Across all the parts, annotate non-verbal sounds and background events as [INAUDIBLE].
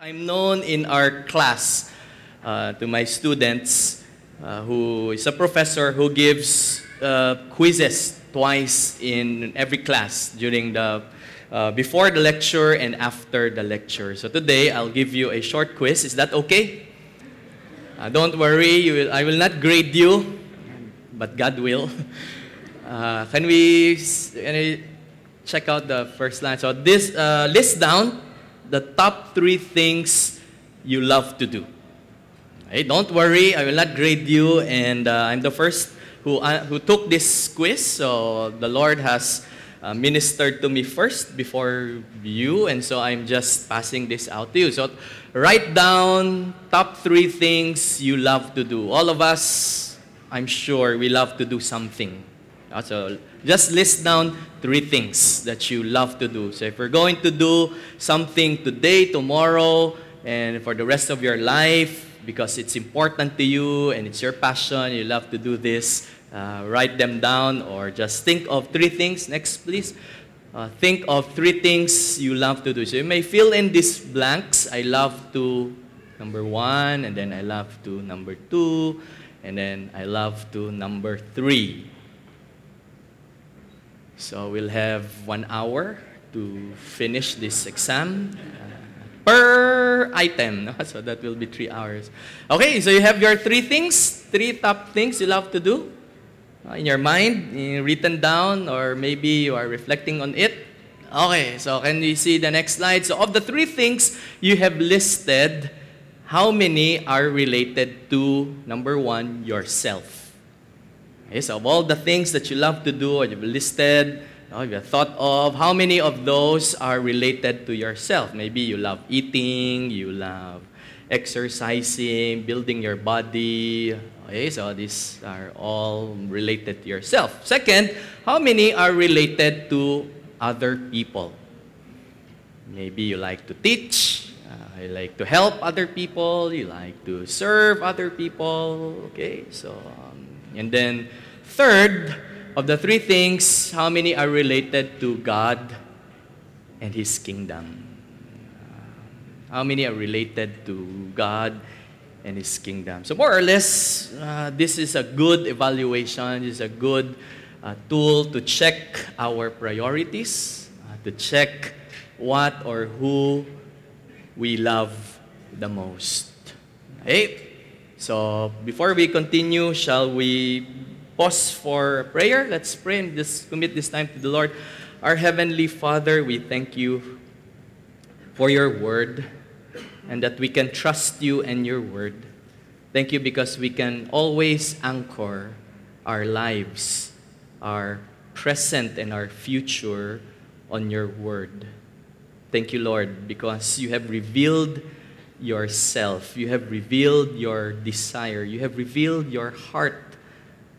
I'm known in our class uh, to my students uh, who is a professor who gives uh, quizzes twice in every class during the uh, before the lecture and after the lecture. So today I'll give you a short quiz. Is that okay? Uh, don't worry, will, I will not grade you, but God will. [LAUGHS] Uh, can we can we check out the first line? So this list down the top three things you love to do. Hey, don't worry, I will not grade you, and uh, I'm the first who, uh, who took this quiz, so the Lord has uh, ministered to me first before you, and so I'm just passing this out to you. So write down top three things you love to do. All of us, I'm sure, we love to do something. So just list down three things that you love to do. So if you're going to do something today, tomorrow, and for the rest of your life, because it's important to you and it's your passion, you love to do this, uh, write them down or just think of three things. Next, please. Uh, think of three things you love to do. So you may fill in these blanks. I love to number one, and then I love to number two, and then I love to number three. So we'll have one hour to finish this exam uh, per item. No? [LAUGHS] So that will be three hours. Okay, so you have your three things, three top things you love to do uh, in your mind, uh, written down, or maybe you are reflecting on it. Okay, so can we see the next slide? So of the three things you have listed, how many are related to number one, yourself? So of all the things that you love to do or you've listed, know, you've thought of, how many of those are related to yourself? Maybe you love eating, you love exercising, building your body. Okay, so these are all related to yourself. Second, how many are related to other people? Maybe you like to teach, uh, you like to help other people, you like to serve other people. Okay, so and then third of the three things, how many are related to God and His kingdom? How many are related to God and His kingdom? So more or less, uh, this is a good evaluation. This is a good uh, tool to check our priorities, uh, to check what or who we love the most. Okay? So before we continue, shall we pause for prayer? Let's pray and just commit this time to the Lord. Our Heavenly Father, we thank you for your word and that we can trust you and your word. Thank you because we can always anchor our lives, our present and our future on your word. Thank you, Lord, because you have revealed yourself. You have revealed your desire. You have revealed your heart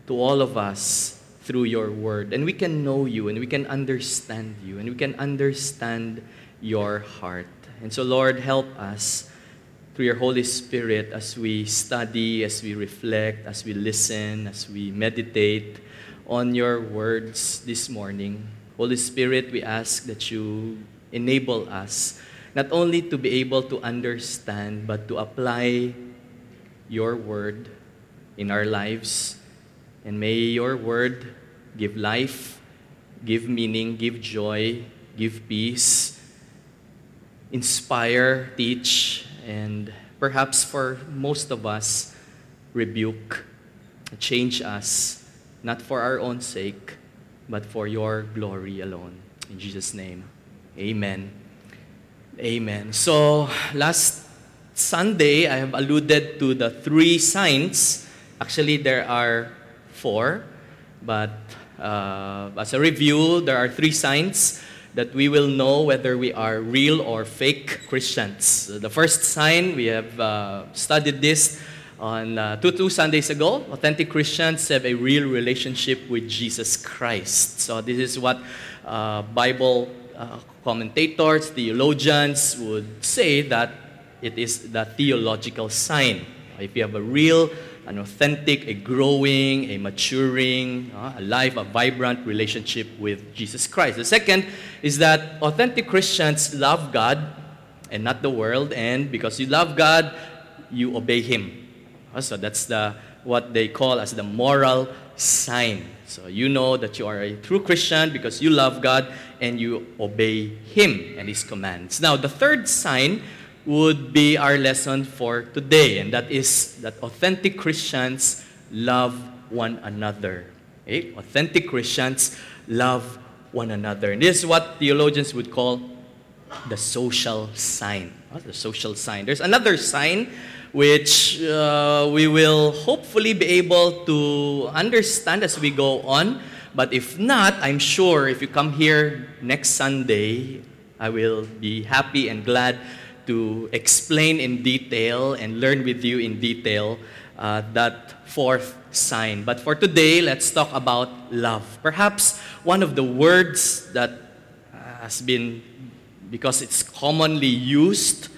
to all of us through your word. And we can know you and we can understand you and we can understand your heart. And so, Lord, help us through your Holy Spirit as we study, as we reflect, as we listen, as we meditate on your words this morning. Holy Spirit, we ask that you enable us not only to be able to understand, but to apply your word in our lives. And may your word give life, give meaning, give joy, give peace, inspire, teach, and perhaps for most of us, rebuke, change us, not for our own sake, but for your glory alone. In Jesus' name, amen. Amen. So, last Sunday, I have alluded to the three signs. Actually, there are four, but uh, as a review, there are three signs that we will know whether we are real or fake Christians. The first sign, we have uh, studied this on uh, two, two Sundays ago. Authentic Christians have a real relationship with Jesus Christ. So, this is what uh, Bible uh, commentators, theologians would say that it is the theological sign. If you have a real, an authentic, a growing, a maturing, uh, a live, a vibrant relationship with Jesus Christ. The second is that authentic Christians love God and not the world. And because you love God, you obey Him. So that's the what they call as the moral sign. So you know that you are a true Christian because you love God and you obey Him and His commands. Now, the third sign would be our lesson for today, and that is that authentic Christians love one another. Okay? Authentic Christians love one another. And this is what theologians would call the social sign. The social sign. There's another sign which uh, we will hopefully be able to understand as we go on. But if not, I'm sure if you come here next Sunday, I will be happy and glad to explain in detail and learn with you in detail uh, that fourth sign. But for today, let's talk about love. Perhaps one of the words that has been, because it's commonly used,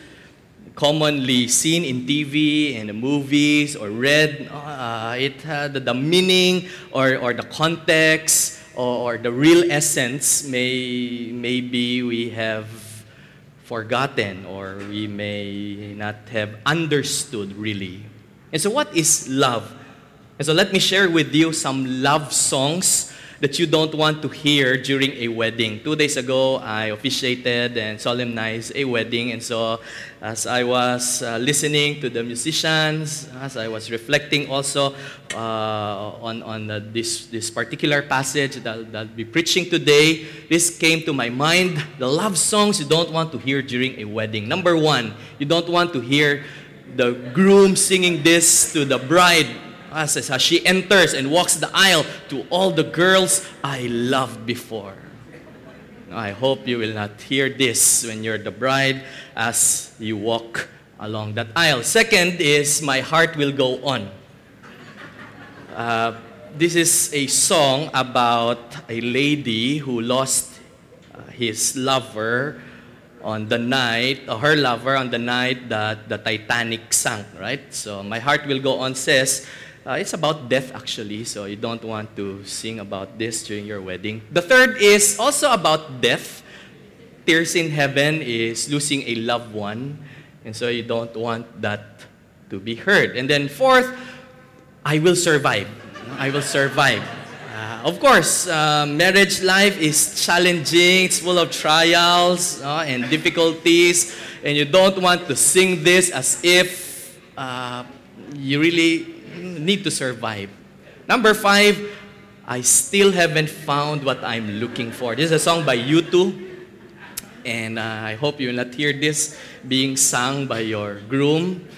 commonly seen in TV and movies or read, uh, it had the meaning or, or the context or, or the real essence may maybe we have forgotten or we may not have understood really. And so what is love? And so let me share with you some love songs that you don't want to hear during a wedding. Two days ago, I officiated and solemnized a wedding. And so, as I was uh, listening to the musicians, as I was reflecting also uh, on, on uh, this, this particular passage that, that I'll be preaching today, this came to my mind the love songs you don't want to hear during a wedding. Number one, you don't want to hear the groom singing this to the bride as, she enters and walks the aisle to all the girls I loved before. I hope you will not hear this when you're the bride as you walk along that aisle. Second is My Heart Will Go On. Uh, this is a song about a lady who lost uh, his lover on the night, uh, her lover on the night that the Titanic sank, right? So My Heart Will Go On says, uh, it's about death, actually, so you don't want to sing about this during your wedding. The third is also about death. Tears in Heaven is losing a loved one, and so you don't want that to be heard. And then fourth, I will survive. I will survive. Uh, of course, uh, marriage life is challenging, it's full of trials uh, and difficulties, and you don't want to sing this as if uh, you really need to survive. Number five, I still haven't found what I'm looking for. This is a song by U2. And uh, I hope you will not hear this being sung by your groom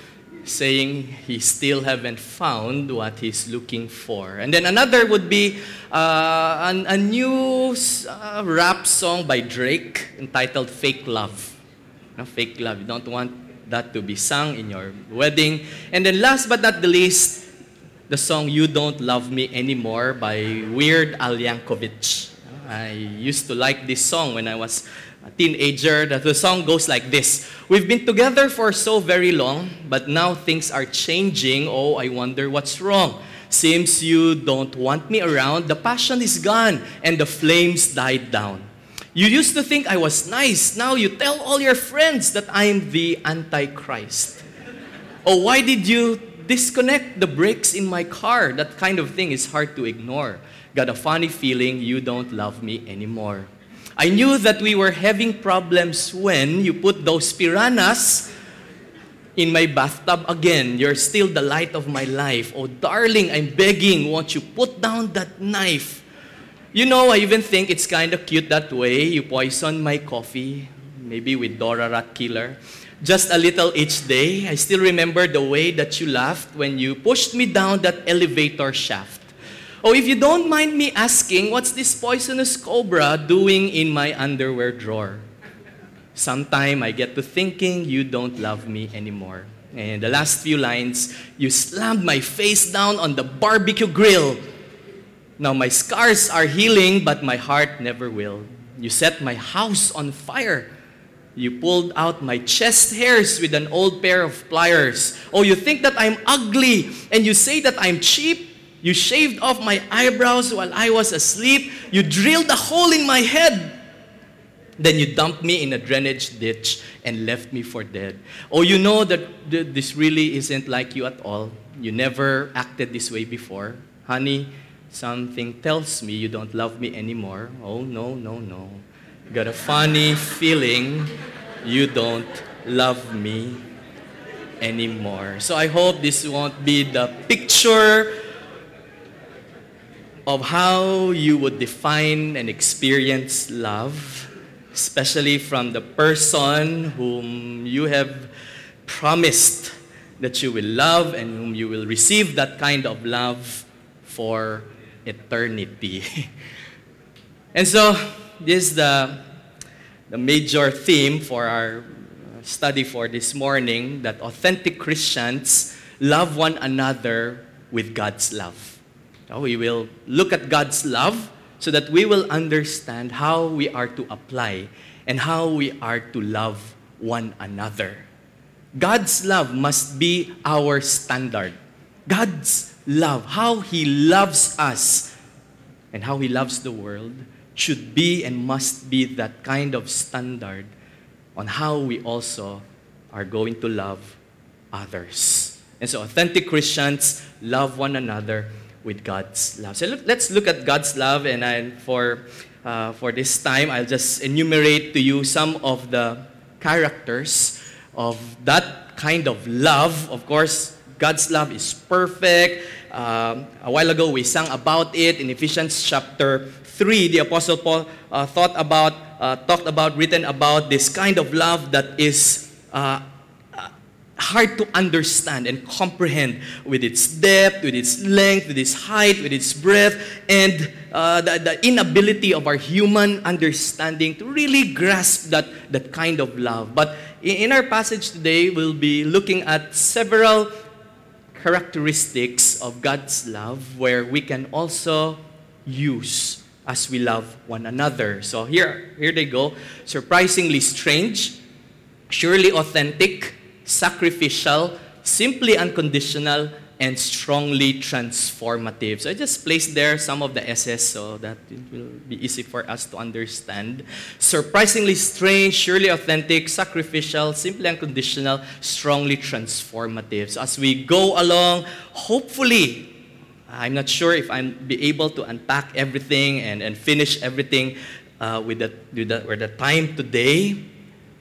saying he still haven't found what he's looking for. And then another would be uh, an, a new uh, rap song by Drake entitled Fake Love. No, fake Love. You don't want that to be sung in your wedding. And then last but not the least, the song You Don't Love Me Anymore by Weird Al Yankovic. I used to like this song when I was a teenager. The song goes like this We've been together for so very long, but now things are changing. Oh, I wonder what's wrong. Seems you don't want me around. The passion is gone and the flames died down. You used to think I was nice. Now you tell all your friends that I'm the Antichrist. Oh, why did you disconnect the brakes in my car. That kind of thing is hard to ignore. Got a funny feeling you don't love me anymore. I knew that we were having problems when you put those piranhas in my bathtub again. You're still the light of my life. Oh, darling, I'm begging, won't you put down that knife? You know, I even think it's kind of cute that way. You poison my coffee, maybe with Dora Rat Killer just a little each day. I still remember the way that you laughed when you pushed me down that elevator shaft. Oh, if you don't mind me asking, what's this poisonous cobra doing in my underwear drawer? Sometime I get to thinking you don't love me anymore. And the last few lines, you slammed my face down on the barbecue grill. Now my scars are healing, but my heart never will. You set my house on fire. You pulled out my chest hairs with an old pair of pliers. Oh, you think that I'm ugly and you say that I'm cheap? You shaved off my eyebrows while I was asleep. You drilled a hole in my head. Then you dumped me in a drainage ditch and left me for dead. Oh, you know that this really isn't like you at all. You never acted this way before. Honey, something tells me you don't love me anymore. Oh, no, no, no. Got a funny feeling you don't love me anymore. So I hope this won't be the picture of how you would define and experience love, especially from the person whom you have promised that you will love and whom you will receive that kind of love for eternity. [LAUGHS] and so, this is the, the major theme for our uh, study for this morning that authentic Christians love one another with God's love. We will look at God's love so that we will understand how we are to apply and how we are to love one another. God's love must be our standard. God's love, how He loves us and how He loves the world, should be and must be that kind of standard on how we also are going to love others. And so, authentic Christians love one another with God's love. So, look, let's look at God's love, and I, for, uh, for this time, I'll just enumerate to you some of the characters of that kind of love. Of course, God's love is perfect. Um, a while ago, we sang about it in Ephesians chapter 3. The Apostle Paul uh, thought about uh, talked about, written about this kind of love that is uh, hard to understand and comprehend with its depth, with its length, with its height, with its breadth, and uh, the, the, inability of our human understanding to really grasp that, that kind of love. But in, in our passage today, we'll be looking at several characteristics of God's love where we can also use as we love one another. So here, here they go. Surprisingly strange, surely authentic, sacrificial, simply unconditional, and strongly transformative. So I just placed there some of the S's so that it will be easy for us to understand. Surprisingly strange, surely authentic, sacrificial, simply unconditional, strongly transformative. So as we go along, hopefully I'm not sure if I'll be able to unpack everything and, and finish everything uh, with, the, with, the, with the time today.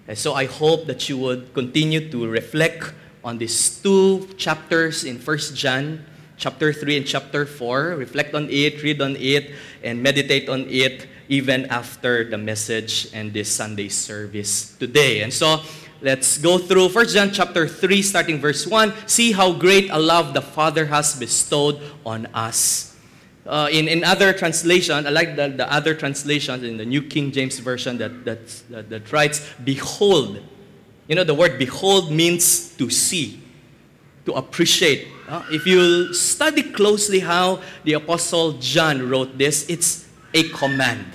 And so I hope that you would continue to reflect on these two chapters in First John, chapter 3 and chapter 4. Reflect on it, read on it, and meditate on it even after the message and this Sunday service today. And so Let's go through 1 John chapter 3, starting verse 1. See how great a love the Father has bestowed on us. Uh, in, in other translations, I like the, the other translations in the New King James Version that, that, that, that writes, Behold. You know, the word behold means to see, to appreciate. Uh, if you study closely how the Apostle John wrote this, it's a command.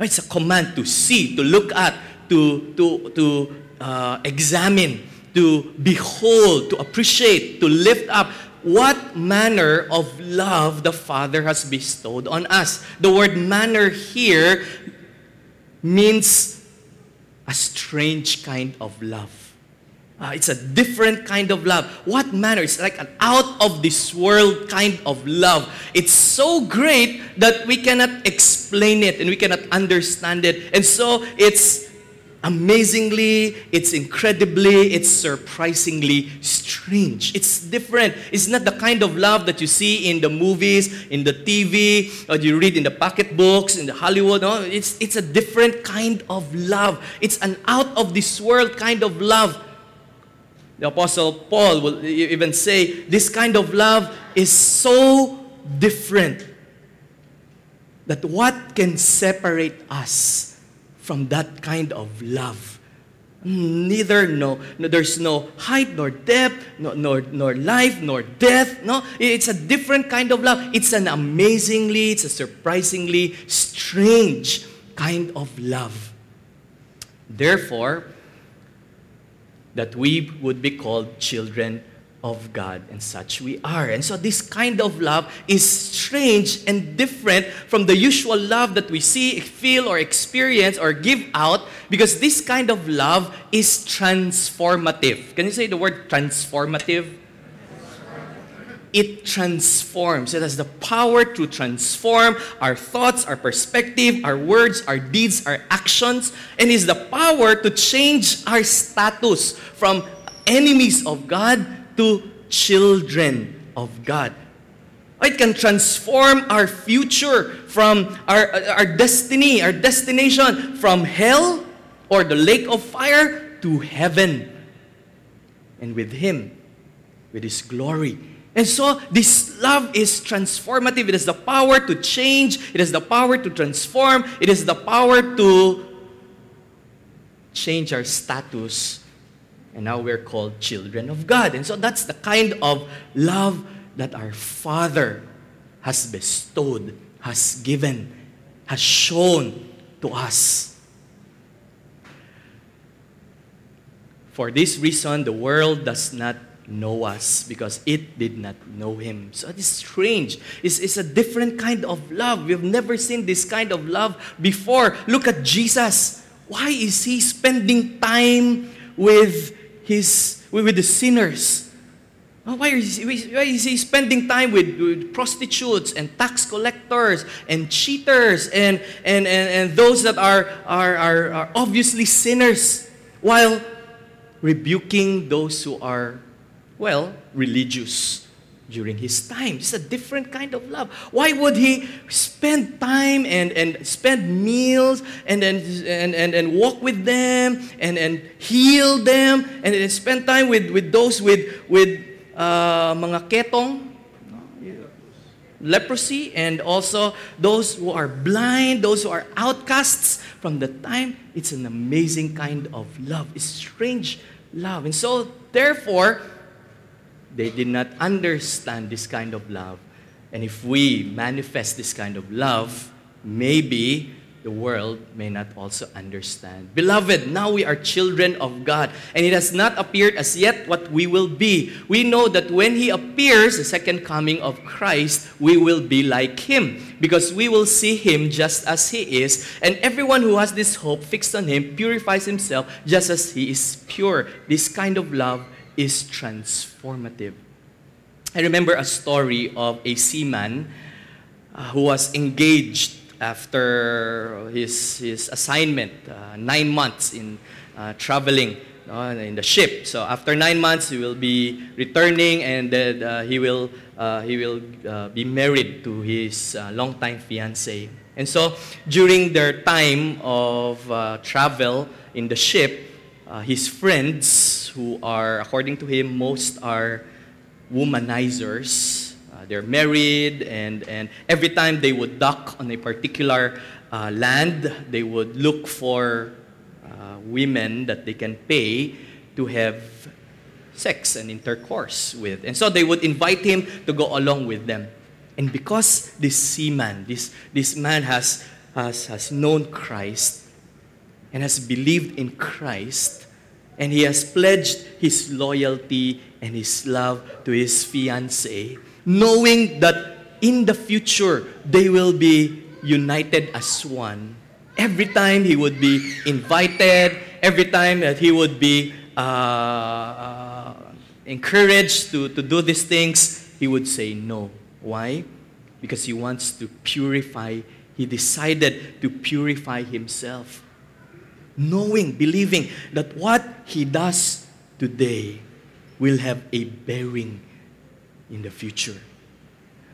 It's a command to see, to look at, to, to, to uh, examine, to behold, to appreciate, to lift up what manner of love the Father has bestowed on us. The word manner here means a strange kind of love. Uh, it's a different kind of love. What manner? It's like an out of this world kind of love. It's so great that we cannot explain it and we cannot understand it. And so it's amazingly, it's incredibly, it's surprisingly strange. It's different. It's not the kind of love that you see in the movies, in the TV, or you read in the pocketbooks, in the Hollywood. No, it's, it's a different kind of love. It's an out of this world kind of love. The Apostle Paul will even say, this kind of love is so different that what can separate us from that kind of love. Neither no, no there's no height nor depth, no, nor nor life nor death. No, it's a different kind of love. It's an amazingly, it's a surprisingly strange kind of love. Therefore, that we would be called children of God, and such we are. And so, this kind of love is strange and different from the usual love that we see, feel, or experience or give out because this kind of love is transformative. Can you say the word transformative? It transforms. It has the power to transform our thoughts, our perspective, our words, our deeds, our actions, and is the power to change our status from enemies of God to children of God. It can transform our future from our, our destiny, our destination from hell or the lake of fire to heaven. And with Him, with His glory. And so, this love is transformative. It has the power to change, it has the power to transform, it has the power to change our status and now we're called children of God. And so that's the kind of love that our Father has bestowed, has given, has shown to us. For this reason, the world does not know us because it did not know him. So it is strange. It's, it's a different kind of love. We've never seen this kind of love before. Look at Jesus. Why is he spending time with his, with the sinners. Oh, why is, he, why is he spending time with, with, prostitutes and tax collectors and cheaters and, and, and, and those that are, are, are, are obviously sinners while rebuking those who are, well, religious? During his time. It's a different kind of love. Why would he spend time and, and spend meals and, and, and, and, and walk with them and, and heal them and, and spend time with, with those with, with uh, mga ketong, leprosy, and also those who are blind, those who are outcasts from the time. It's an amazing kind of love. It's strange love. And so, therefore, they did not understand this kind of love. And if we manifest this kind of love, maybe the world may not also understand. Beloved, now we are children of God, and it has not appeared as yet what we will be. We know that when He appears, the second coming of Christ, we will be like Him, because we will see Him just as He is, and everyone who has this hope fixed on Him purifies himself just as He is pure. This kind of love is transformative. I remember a story of a seaman uh, who was engaged after his, his assignment, uh, nine months in uh, traveling uh, in the ship. So after nine months, he will be returning and uh, he will, uh, he will be married to his longtime fiancée. And so during their time of travel in the ship, his friends who are, according to him, most are womanizers. Uh, they're married, and, and every time they would dock on a particular uh, land, they would look for uh, women that they can pay to have sex and intercourse with. And so they would invite him to go along with them. And because this seaman, this, this man has, has, has known Christ and has believed in Christ, and he has pledged his loyalty and his love to his fiancée, knowing that in the future they will be united as one. Every time he would be invited, every time that he would be uh, uh, encouraged to, to do these things, he would say no. Why? Because he wants to purify, he decided to purify himself knowing, believing that what he does today will have a bearing in the future.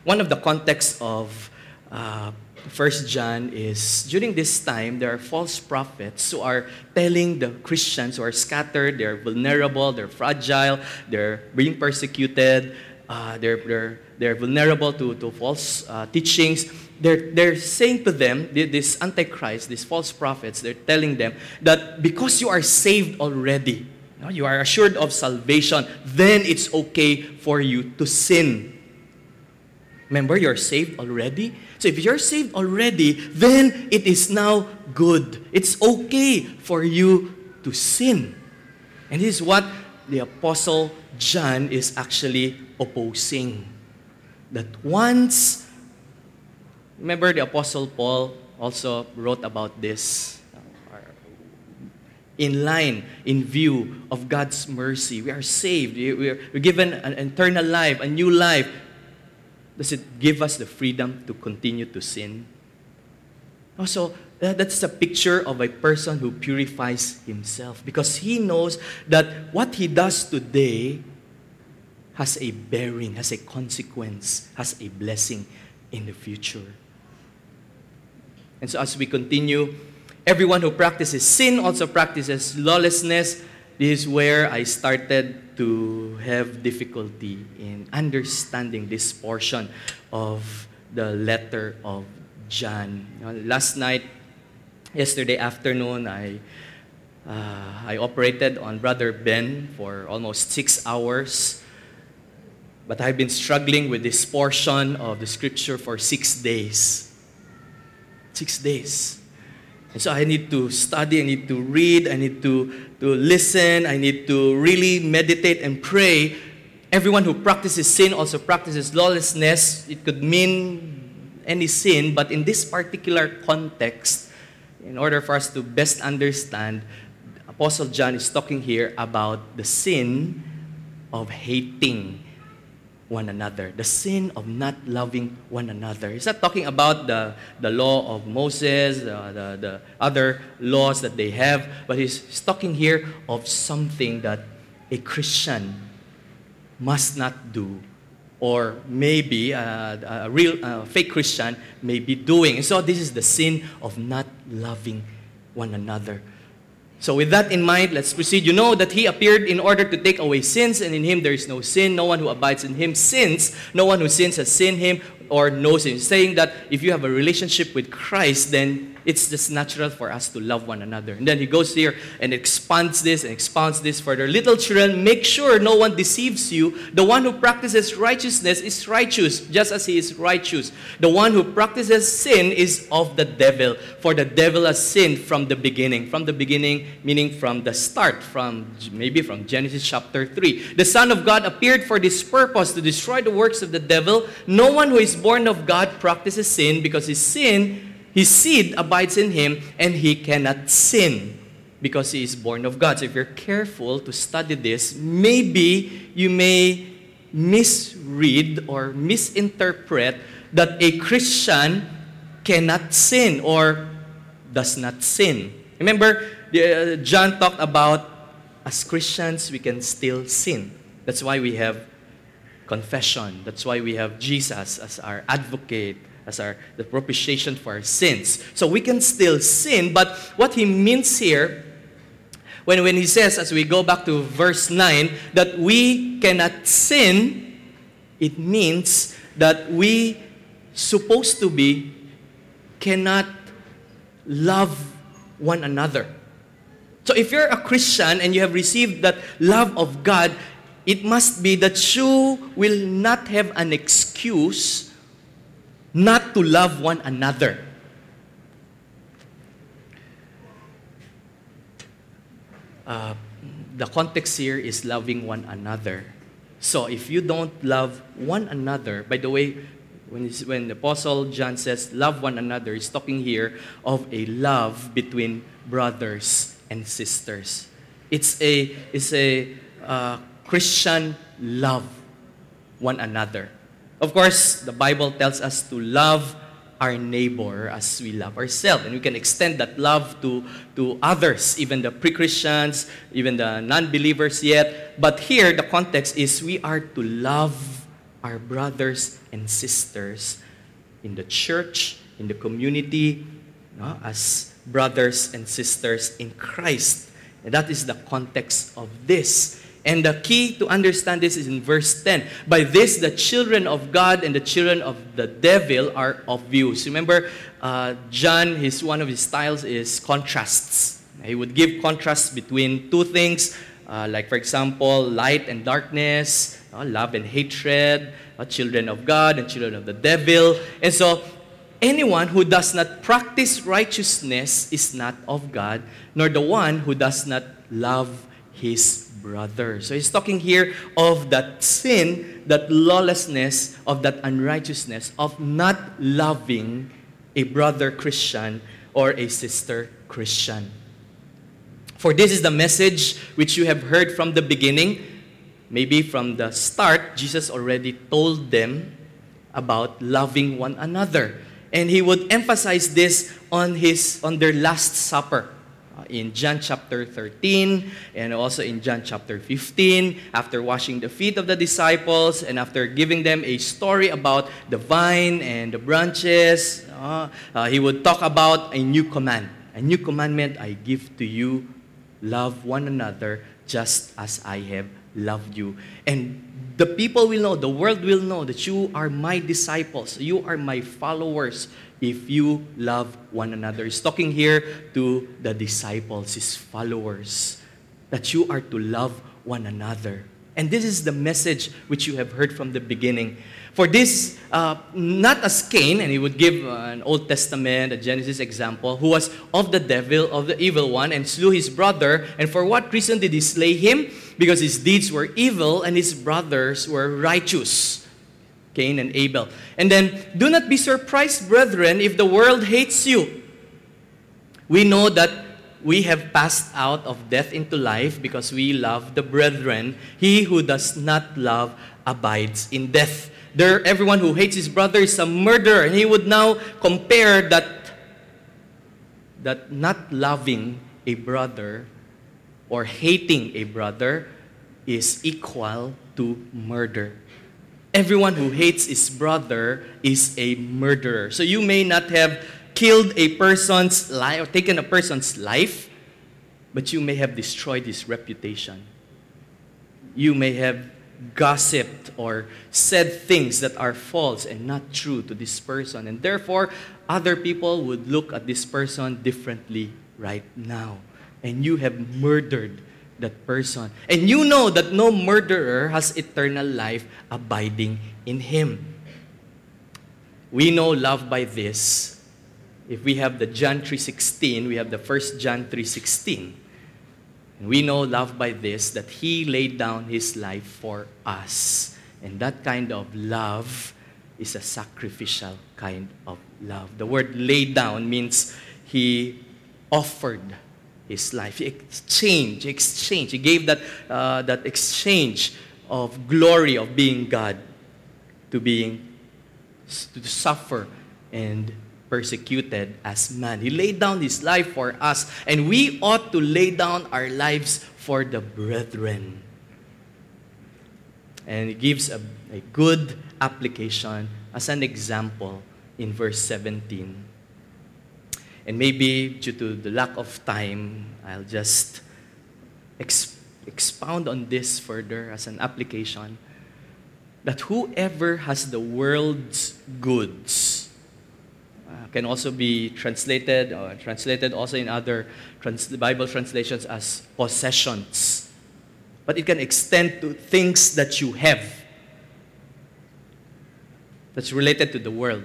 One of the contexts of uh, First John is during this time there are false prophets who are telling the Christians who are scattered, they're vulnerable, they're fragile, they're being persecuted, uh, they're, they're, they're vulnerable to, to false uh, teachings they're, they're saying to them, this antichrist, these false prophets, they're telling them that because you are saved already, you, know, you are assured of salvation, then it's okay for you to sin. Remember, you're saved already? So if you're saved already, then it is now good. It's okay for you to sin. And this is what the Apostle John is actually opposing. That once, remember the Apostle Paul also wrote about this. In line, in view of God's mercy, we are saved. We are given an eternal life, a new life. Does it give us the freedom to continue to sin? Also, that's a picture of a person who purifies himself because he knows that what he does today has a bearing, has a consequence, has a blessing in the future. And so, as we continue, everyone who practices sin also practices lawlessness. This is where I started to have difficulty in understanding this portion of the letter of John. Last night, Yesterday afternoon, I, uh, I operated on Brother Ben for almost six hours. But I've been struggling with this portion of the scripture for six days. Six days. And so I need to study, I need to read, I need to, to listen, I need to really meditate and pray. Everyone who practices sin also practices lawlessness. It could mean any sin, but in this particular context, in order for us to best understand, Apostle John is talking here about the sin of hating one another, the sin of not loving one another. He's not talking about the, the law of Moses, uh, the, the other laws that they have, but he's, he's talking here of something that a Christian must not do or maybe a, a real uh, fake Christian may be doing. And so this is the sin of not loving one another. So with that in mind, let's proceed. You know that he appeared in order to take away sins, and in him there is no sin. No one who abides in him sins. No one who sins has seen him or knows him. Saying that if you have a relationship with Christ, then it's just natural for us to love one another. And then he goes here and expands this and expounds this further. Little children, make sure no one deceives you. The one who practices righteousness is righteous, just as he is righteous. The one who practices sin is of the devil, for the devil has sinned from the beginning. From the beginning, meaning from the start, from maybe from Genesis chapter 3. The Son of God appeared for this purpose to destroy the works of the devil. No one who is born of God practices sin because his sin his seed abides in him, and he cannot sin because he is born of God. So if you're careful to study this, maybe you may misread or misinterpret that a Christian cannot sin or does not sin. Remember, uh, John talked about as Christians, we can still sin. That's why we have confession. That's why we have Jesus as our advocate, as our the propitiation for our sins. So we can still sin, but what he means here when, when he says, as we go back to verse 9, that we cannot sin, it means that we supposed to be cannot love one another. So if you're a Christian and you have received that love of God, it must be that you will not have an excuse not to love one another. Uh, the context here is loving one another. So if you don't love one another, by the way, when, when the Apostle John says love one another, he's talking here of a love between brothers and sisters. It's a, it's a uh, Christian love one another. Of course, the Bible tells us to love our neighbor as we love ourselves. And we can extend that love to, to others, even the pre Christians, even the non believers yet. But here, the context is we are to love our brothers and sisters in the church, in the community, no, as brothers and sisters in Christ. And that is the context of this. And the key to understand this is in verse 10. By this, the children of God and the children of the devil are of views. Remember, uh, John, his, one of his styles is contrasts. He would give contrasts between two things, uh, like, for example, light and darkness, uh, love and hatred, uh, children of God and children of the devil. And so, anyone who does not practice righteousness is not of God, nor the one who does not love his brother. So he's talking here of that sin, that lawlessness, of that unrighteousness, of not loving a brother Christian or a sister Christian. For this is the message which you have heard from the beginning. Maybe from the start, Jesus already told them about loving one another. And he would emphasize this on, his, on their Last Supper in John chapter 13 and also in John chapter 15 after washing the feet of the disciples and after giving them a story about the vine and the branches uh, uh, he would talk about a new command. A new commandment I give to you love one another just as I have loved you. And the people will know, the world will know that you are my disciples, you are my followers if you love one another. He's talking here to the disciples, his followers, that you are to love one another. And this is the message which you have heard from the beginning. For this, uh, not as Cain, and he would give uh, an Old Testament, a Genesis example, who was of the devil, of the evil one, and slew his brother. And for what reason did he slay him? Because his deeds were evil and his brothers were righteous. Cain and Abel. And then, do not be surprised, brethren, if the world hates you. We know that we have passed out of death into life because we love the brethren. He who does not love abides in death. There, everyone who hates his brother is a murderer. And he would now compare that, that not loving a brother or hating a brother is equal to murder. Everyone who hates his brother is a murderer. So you may not have killed a person's life or taken a person's life, but you may have destroyed his reputation. You may have gossiped or said things that are false and not true to this person. And therefore, other people would look at this person differently right now. And you have murdered that person. And you know that no murderer has eternal life abiding in him. We know love by this. If we have the John 3:16, we have the first John 3:16. And we know love by this that he laid down his life for us. And that kind of love is a sacrificial kind of love. The word laid down means he offered his life. He exchanged, exchange. He gave that, uh, that exchange of glory of being God to being to suffer and persecuted as man. He laid down his life for us, and we ought to lay down our lives for the brethren. And he gives a, a good application as an example in verse 17 and maybe due to the lack of time, I'll just ex- expound on this further as an application that whoever has the world's goods uh, can also be translated or translated also in other trans- Bible translations as possessions. But it can extend to things that you have that's related to the world.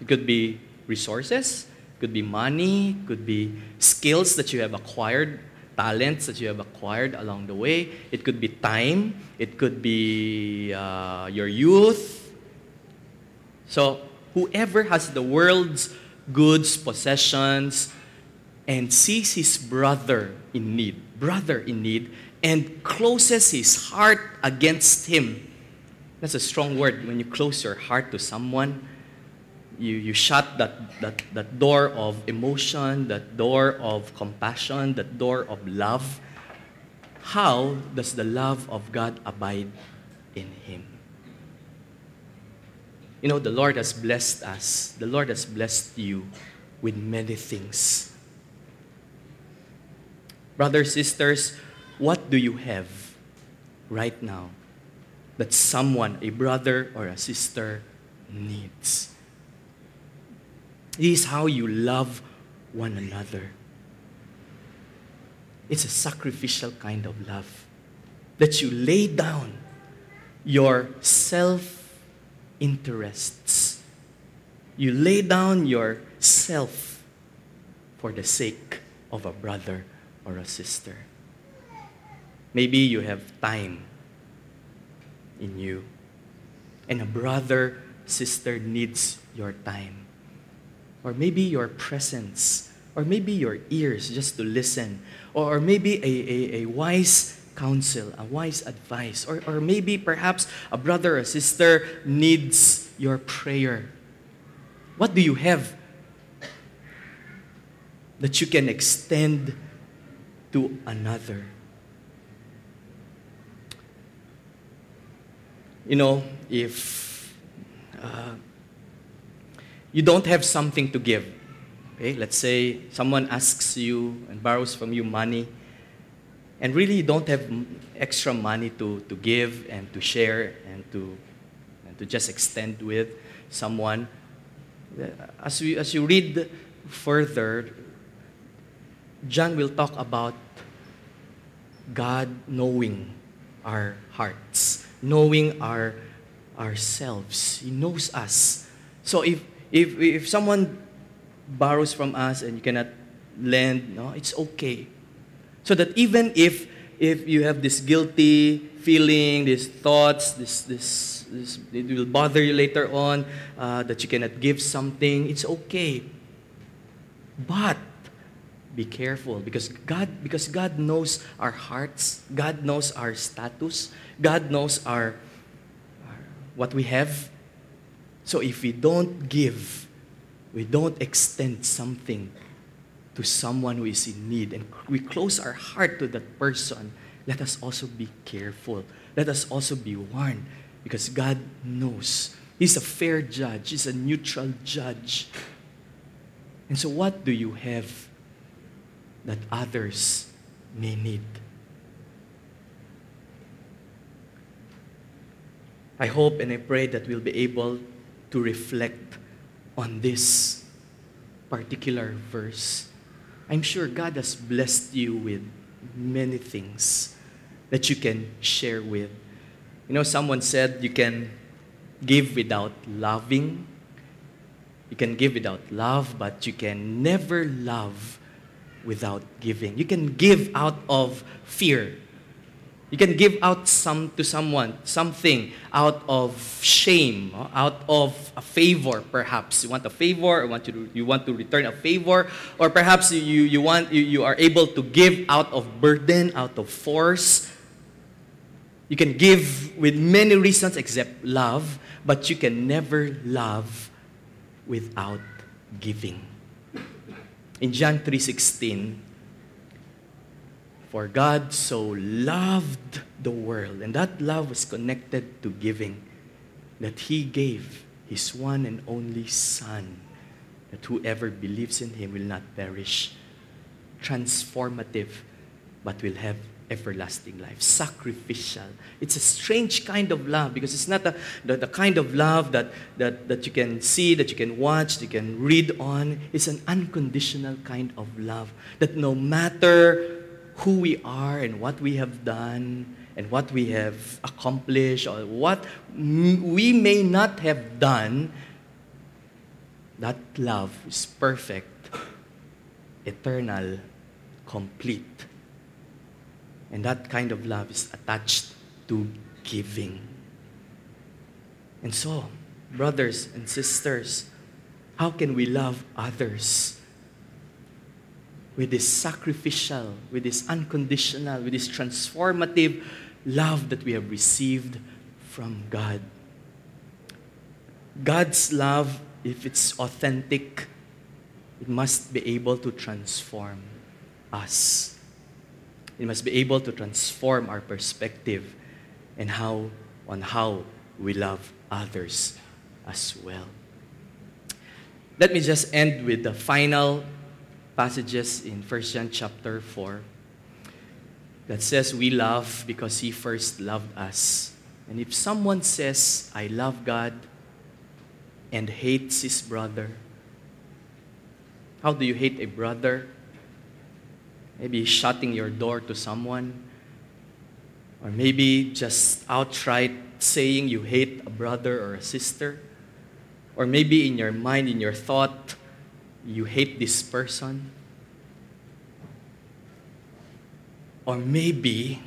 It could be resources, could be money, could be skills that you have acquired, talents that you have acquired along the way. It could be time. It could be uh, your youth. So, whoever has the world's goods, possessions, and sees his brother in need, brother in need, and closes his heart against him. That's a strong word when you close your heart to someone you, you shut that, that, that door of emotion, that door of compassion, that door of love, how does the love of God abide in him? You know, the Lord has blessed us. The Lord has blessed you with many things. Brothers, sisters, what do you have right now that someone, a brother or a sister, needs? This is how you love one another. It's a sacrificial kind of love that you lay down your self interests. You lay down your self for the sake of a brother or a sister. Maybe you have time in you. And a brother, sister needs your time. Or maybe your presence. Or maybe your ears just to listen. Or, maybe a, a, a wise counsel, a wise advice. Or, or maybe perhaps a brother or sister needs your prayer. What do you have that you can extend to another? You know, if uh, you don't have something to give, okay, let's say someone asks you and borrows from you money, and really you don't have extra money to, to give and to share and to, and to just extend with someone, uh, as, we, as you read further, John will talk about God knowing our hearts, knowing our ourselves. He knows us. So if if if someone borrows from us and you cannot lend, no, it's okay. So that even if if you have this guilty feeling, these thoughts, this this, this it will bother you later on uh, that you cannot give something, it's okay. But be careful because God because God knows our hearts, God knows our status, God knows our, our what we have. So if we don't give, we don't extend something to someone who is in need and we close our heart to that person, let us also be careful. Let us also be warned because God knows. He's a fair judge, He's a neutral judge. And so, what do you have that others may need. I hope and I pray that we'll be able to reflect on this particular verse. I'm sure God has blessed you with many things that you can share with. You know, someone said you can give without loving. You can give without love, but you can never love without giving. You can give out of fear. You can give out some to someone, something out of shame, out of a favor, perhaps. You want a favor, or want to, you want to return a favor, or perhaps you, you, want, you, you are able to give out of burden, out of force. You can give with many reasons except love, but you can never love without giving in John 3:16 For God so loved the world and that love was connected to giving that he gave his one and only son that whoever believes in him will not perish transformative but will have everlasting life. Sacrificial. It's a strange kind of love because it's not the, the, kind of love that, that, that you can see, that you can watch, that you can read on. It's an unconditional kind of love that no matter who we are and what we have done and what we have accomplished or what we may not have done, that love is perfect, eternal, complete and that kind of love is attached to giving. And so, brothers and sisters, how can we love others with this sacrificial, with this unconditional, with this transformative love that we have received from God? God's love, if it's authentic, it must be able to transform us. It must be able to transform our perspective and how on how we love others as well. Let me just end with the final passages in 1 John chapter 4 that says we love because he first loved us. And if someone says, I love God and hates his brother, how do you hate a brother? Maybe shutting your door to someone. Or maybe just outright saying you hate a brother or a sister. Or maybe in your mind, in your thought, you hate this person. Or maybe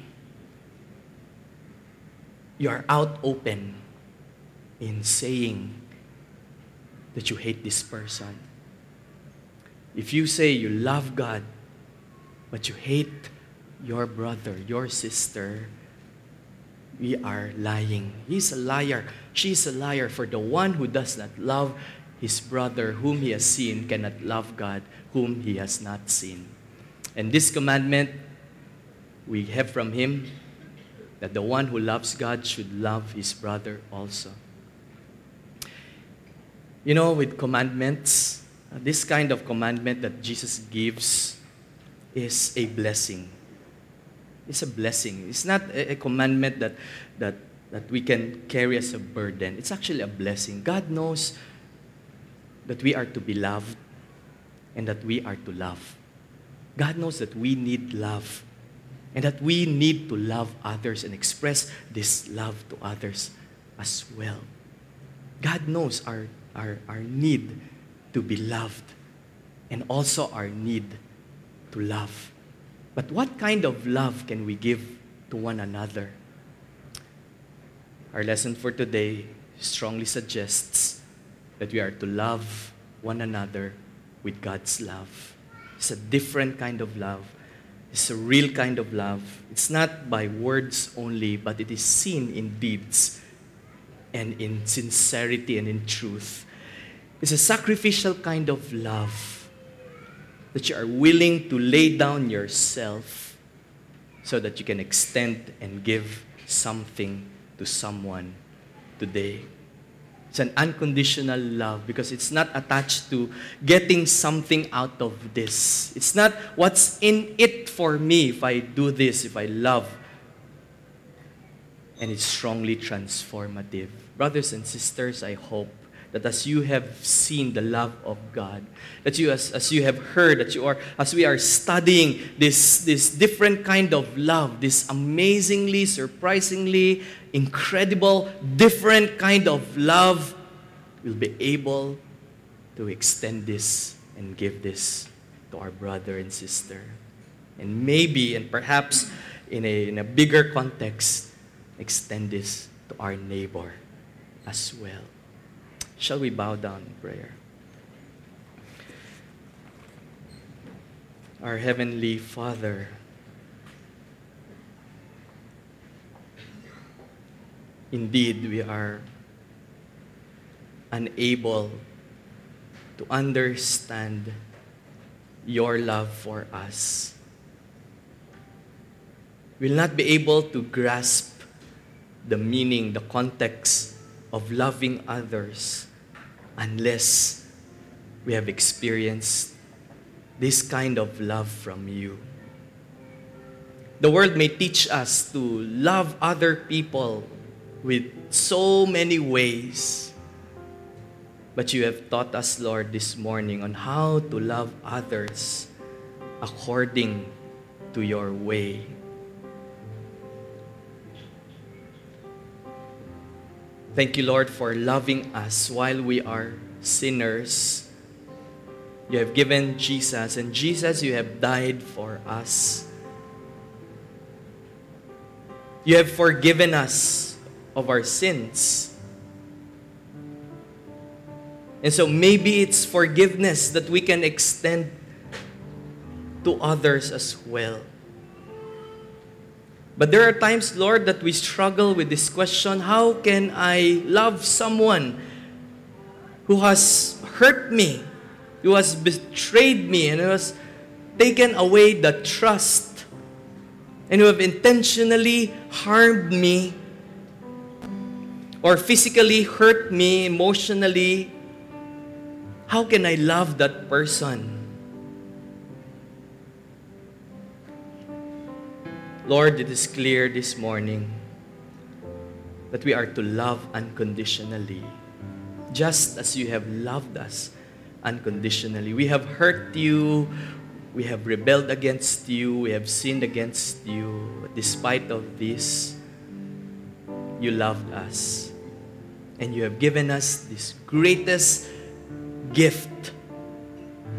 you are out open in saying that you hate this person. If you say you love God, but you hate your brother, your sister, we are lying. He's a liar. She's a liar. For the one who does not love his brother whom he has seen cannot love God whom he has not seen. And this commandment we have from him that the one who loves God should love his brother also. You know, with commandments, uh, this kind of commandment that Jesus gives is a blessing. It's a blessing. It's not a, a commandment that, that, that we can carry as a burden. It's actually a blessing. God knows that we are to be loved and that we are to love. God knows that we need love and that we need to love others and express this love to others as well. God knows our, our, our need to be loved and also our need to love. But what kind of love can we give to one another? Our lesson for today strongly suggests that we are to love one another with God's love. It's a different kind of love. It's a real kind of love. It's not by words only, but it is seen in deeds and in sincerity and in truth. It's a sacrificial kind of love that you are willing to lay down yourself so that you can extend and give something to someone today. It's an unconditional love because it's not attached to getting something out of this. It's not what's in it for me if I do this, if I love. And it's strongly transformative. Brothers and sisters, I hope that as you have seen the love of God, that you as, as you have heard, that you are as we are studying this, this different kind of love, this amazingly, surprisingly, incredible, different kind of love, we'll be able to extend this and give this to our brother and sister. And maybe and perhaps in a, in a bigger context, extend this to our neighbor as well. Shall we bow down in prayer? Our Heavenly Father, indeed we are unable to understand your love for us. We'll not be able to grasp the meaning, the context of loving others unless we have experienced this kind of love from you. The world may teach us to love other people with so many ways. But you have taught us, Lord, this morning on how to love others according to your way. Thank you, Lord, for loving us while we are sinners. You have given Jesus, and Jesus, you have died for us. You have forgiven us of our sins. And so maybe it's forgiveness that we can extend to others as well. But there are times, Lord, that we struggle with this question how can I love someone who has hurt me, who has betrayed me, and who has taken away the trust, and who have intentionally harmed me, or physically hurt me, emotionally? How can I love that person? Lord, it is clear this morning that we are to love unconditionally, just as you have loved us unconditionally. We have hurt you, we have rebelled against you, we have sinned against you. Despite of this, you loved us. And you have given us this greatest gift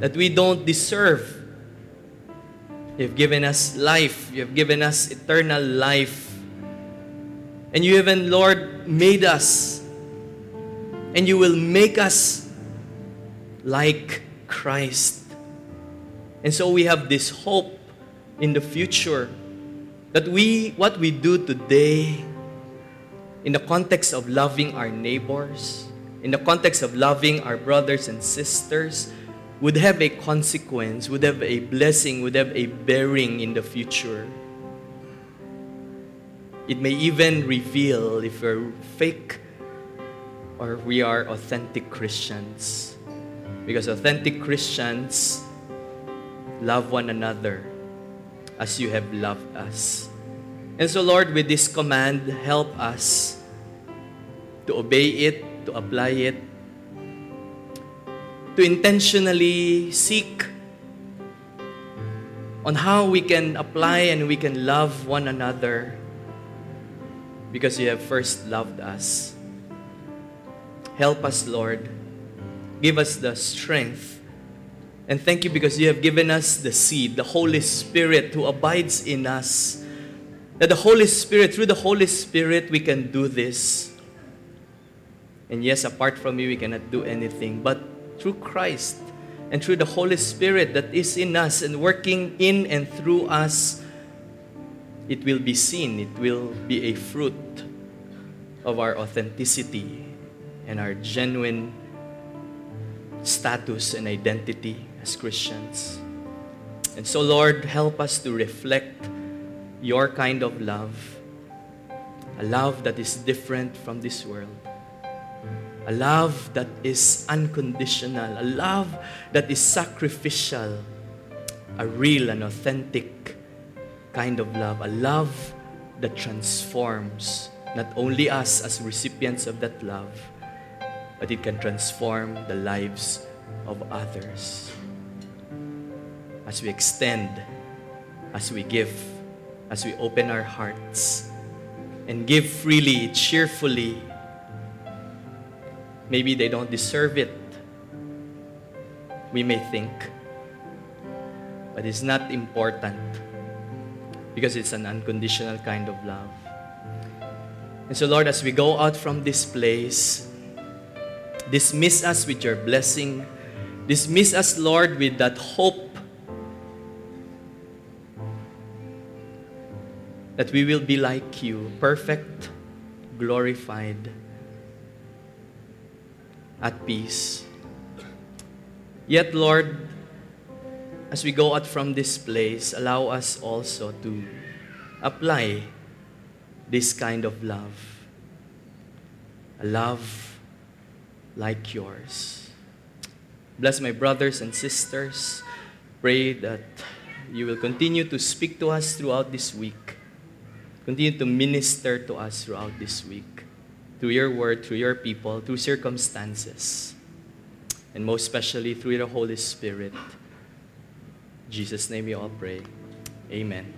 that we don't deserve You've given us life. You've given us eternal life. And you even, Lord, made us. And you will make us like Christ. And so we have this hope in the future that we what we do today in the context of loving our neighbors, in the context of loving our brothers and sisters, would have a consequence, would have a blessing, would have a bearing in the future. It may even reveal if we're fake or we are authentic Christians. Because authentic Christians love one another as you have loved us. And so, Lord, with this command, help us to obey it, to apply it, to intentionally seek on how we can apply and we can love one another because you have first loved us. Help us, Lord. Give us the strength. And thank you because you have given us the seed, the Holy Spirit who abides in us. That the Holy Spirit, through the Holy Spirit, we can do this. And yes, apart from you, we cannot do anything. But through Christ and through the Holy Spirit that is in us and working in and through us, it will be seen, it will be a fruit of our authenticity and our genuine status and identity as Christians. And so, Lord, help us to reflect your kind of love, a love that is different from this world, a love that is unconditional, a love that is sacrificial, a real and authentic kind of love, a love that transforms not only us as recipients of that love, but it can transform the lives of others. As we extend, as we give, as we open our hearts and give freely, cheerfully, maybe they don't deserve it, we may think, but it's not important because it's an unconditional kind of love. And so, Lord, as we go out from this place, dismiss us with your blessing. Dismiss us, Lord, with that hope that we will be like you, perfect, glorified, at peace. Yet, Lord, as we go out from this place, allow us also to apply this kind of love. A love like yours. Bless my brothers and sisters. Pray that you will continue to speak to us throughout this week. Continue to minister to us throughout this week. Through your word, through your people, through circumstances. And most especially through the Holy Spirit. In Jesus' name we all pray. Amen.